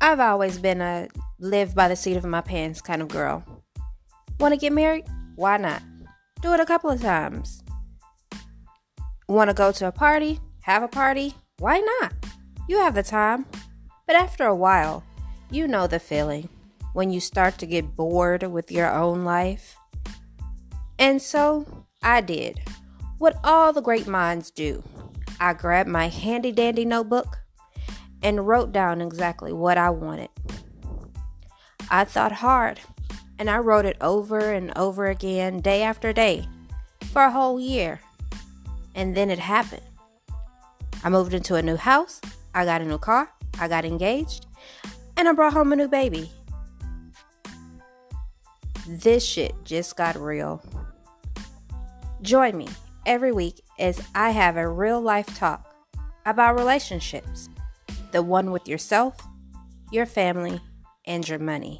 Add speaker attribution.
Speaker 1: I've always been a live by the seat of my pants kind of girl. Want to get married? Why not? Do it a couple of times. Want to go to a party? Have a party? Why not? You have the time. But after a while, you know the feeling when you start to get bored with your own life. And so I did what all the great minds do. I grabbed my handy dandy notebook and wrote down exactly what I wanted. I thought hard and I wrote it over and over again, day after day, for a whole year. And then it happened. I moved into a new house, I got a new car, I got engaged, and I brought home a new baby. This shit just got real. Join me every week as I have a real life talk about relationships the one with yourself, your family, and your money.